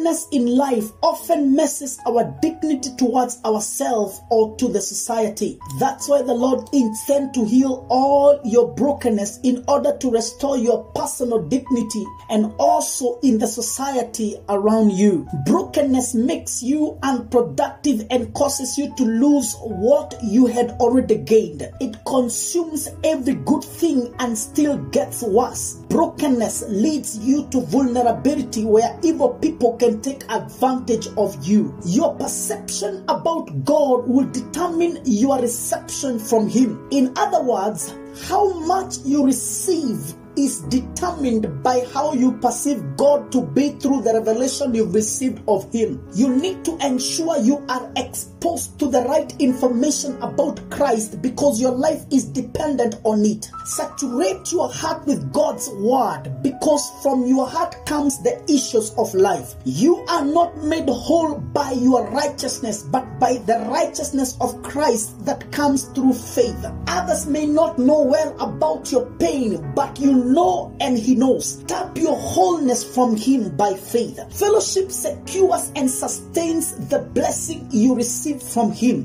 Brokenness in life often messes our dignity towards ourselves or to the society. That's why the Lord intends to heal all your brokenness in order to restore your personal dignity and also in the society around you. Brokenness makes you unproductive and causes you to lose what you had already gained. It consumes every good thing and still gets worse. Brokenness leads you to vulnerability where evil people can take advantage of you. Your perception about God will determine your reception from Him. In other words, how much you receive is determined by how you perceive God to be through the revelation you've received of Him. You need to ensure you are exposed to the right information about Christ because your life is dependent on it. Saturate your heart with God's Word because from your heart comes the issues of life. You are not made whole by your righteousness, but by the righteousness of Christ that comes through faith. Others may not know well about your pain, but you know and He knows. Tap your wholeness from Him by faith. Fellowship secures and sustains the blessing you receive from Him.